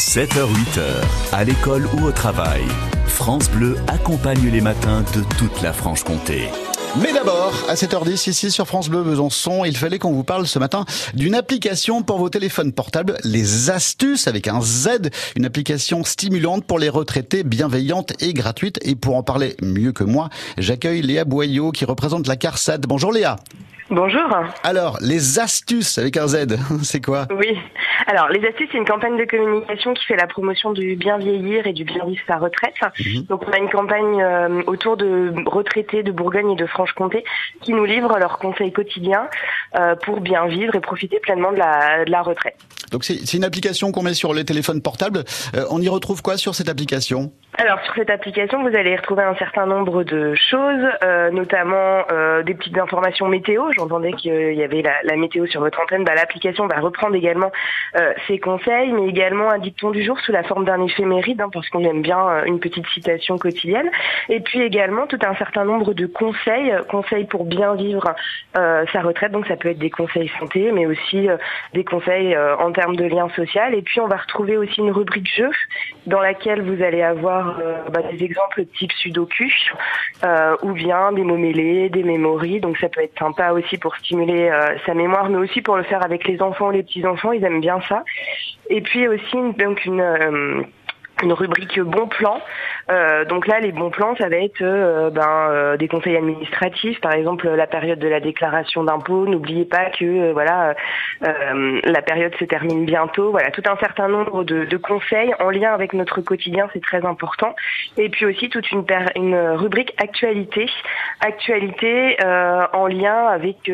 7h-8h, à l'école ou au travail, France Bleu accompagne les matins de toute la Franche-Comté. Mais d'abord, à 7h10 ici sur France Bleu Besançon, il fallait qu'on vous parle ce matin d'une application pour vos téléphones portables, les astuces avec un Z, une application stimulante pour les retraités, bienveillante et gratuite. Et pour en parler mieux que moi, j'accueille Léa Boyot qui représente la CARSAT. Bonjour Léa. Bonjour. Alors, les astuces avec un Z, c'est quoi? Oui. Alors, les astuces, c'est une campagne de communication qui fait la promotion du bien vieillir et du bien vivre sa retraite. Mhm. Donc, on a une campagne euh, autour de retraités de Bourgogne et de Franche-Comté qui nous livrent leurs conseils quotidiens euh, pour bien vivre et profiter pleinement de la, de la retraite. Donc c'est c'est une application qu'on met sur les téléphones portables. Euh, on y retrouve quoi sur cette application? Alors sur cette application, vous allez retrouver un certain nombre de choses, euh, notamment euh, des petites informations météo. J'entendais qu'il y avait la, météo sur votre antenne. Bah, L'application va reprendre également euh, ces conseils, mais également un dicton du jour sous la forme d'un éphéméride, hein, parce qu'on aime bien euh, une petite citation quotidienne. Et puis également tout un certain nombre de conseils, euh, conseils pour bien vivre euh, sa retraite. Donc ça peut être des conseils santé, mais aussi des conseils en termes de lien social. Et puis on va retrouver aussi une rubrique jeu dans laquelle vous allez avoir euh, bah, des exemples type sudoku euh, ou bien des mots mêlés, des mémories. Donc ça peut être sympa aussi pour stimuler euh, sa mémoire, mais aussi pour le faire avec les enfants ou les petits-enfants. Ils aiment bien ça. Et puis aussi donc une... une rubrique bon plan. Euh, donc là, les bons plans, ça va être euh, ben, euh, des conseils administratifs, par exemple la période de la déclaration d'impôt. N'oubliez pas que euh, voilà, euh, la période se termine bientôt. Voilà, tout un certain nombre de, de conseils en lien avec notre quotidien, c'est très important. Et puis aussi toute une, une rubrique actualité, actualité euh, en lien avec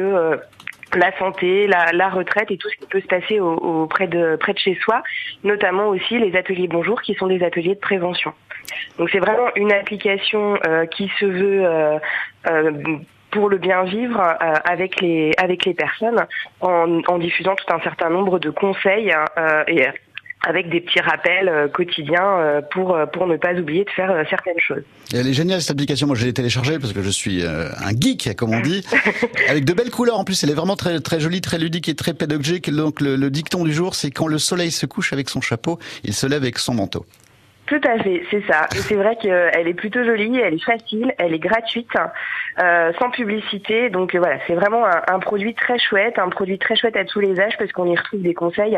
la santé, la, retraite et tout ce qui peut se passer au, près de près de chez soi, notamment aussi les ateliers Bonjour qui sont des ateliers de prévention. Donc c'est vraiment une application euh, qui se veut euh, euh, pour le bien vivre avec les avec les personnes en, en diffusant tout un certain nombre de conseils euh, et avec des petits rappels euh, quotidiens euh, pour euh, pour ne pas oublier de faire certaines choses. Et Elle est géniale cette application. Moi, je l'ai téléchargée parce que je suis un geek, comme on dit, avec de belles couleurs. En plus, elle est vraiment très très jolie, très ludique et très pédagogique. Donc, le, le dicton du jour, c'est quand le soleil se couche avec son chapeau, il se lève avec son manteau. Tout à fait, c'est ça. Et c'est vrai qu'elle est plutôt jolie, elle est facile, elle est gratuite, euh, sans publicité. Donc voilà, c'est vraiment un, produit très chouette, un produit très chouette à tous les âges parce qu'on y retrouve des conseils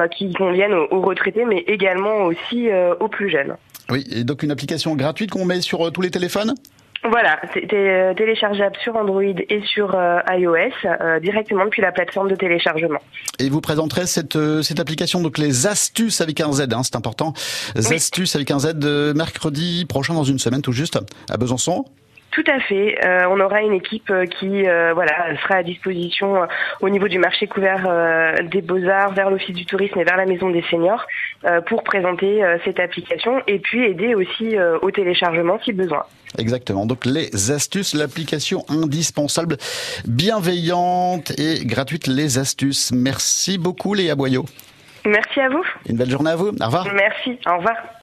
euh, qui conviennent aux, aux retraités, mais également aussi euh, aux plus jeunes. Oui, et donc une application gratuite qu'on met sur euh, tous les téléphones? Voilà, c'est c'est téléchargeable sur Android et sur euh, iOS euh, directement depuis la plateforme de téléchargement. Et vous présenterez cette, euh, cette application, donc les astuces avec un Z, hein, c'est important. Oui. Astuces avec un Z, euh, mercredi prochain, dans une semaine tout juste, à Besançon. Tout à fait. Euh, on aura une équipe euh, qui euh, voilà sera à disposition euh, au niveau du marché couvert euh, des beaux-arts, vers l'office du tourisme et vers la maison des seniors euh, pour présenter euh, cette application et puis aider aussi euh, au téléchargement si besoin. Exactement. Donc les astuces, l'application indispensable, bienveillante et gratuite, les astuces. Merci beaucoup Léa Boyot. Merci à vous. Une belle journée à vous. Au revoir. Merci. Au revoir.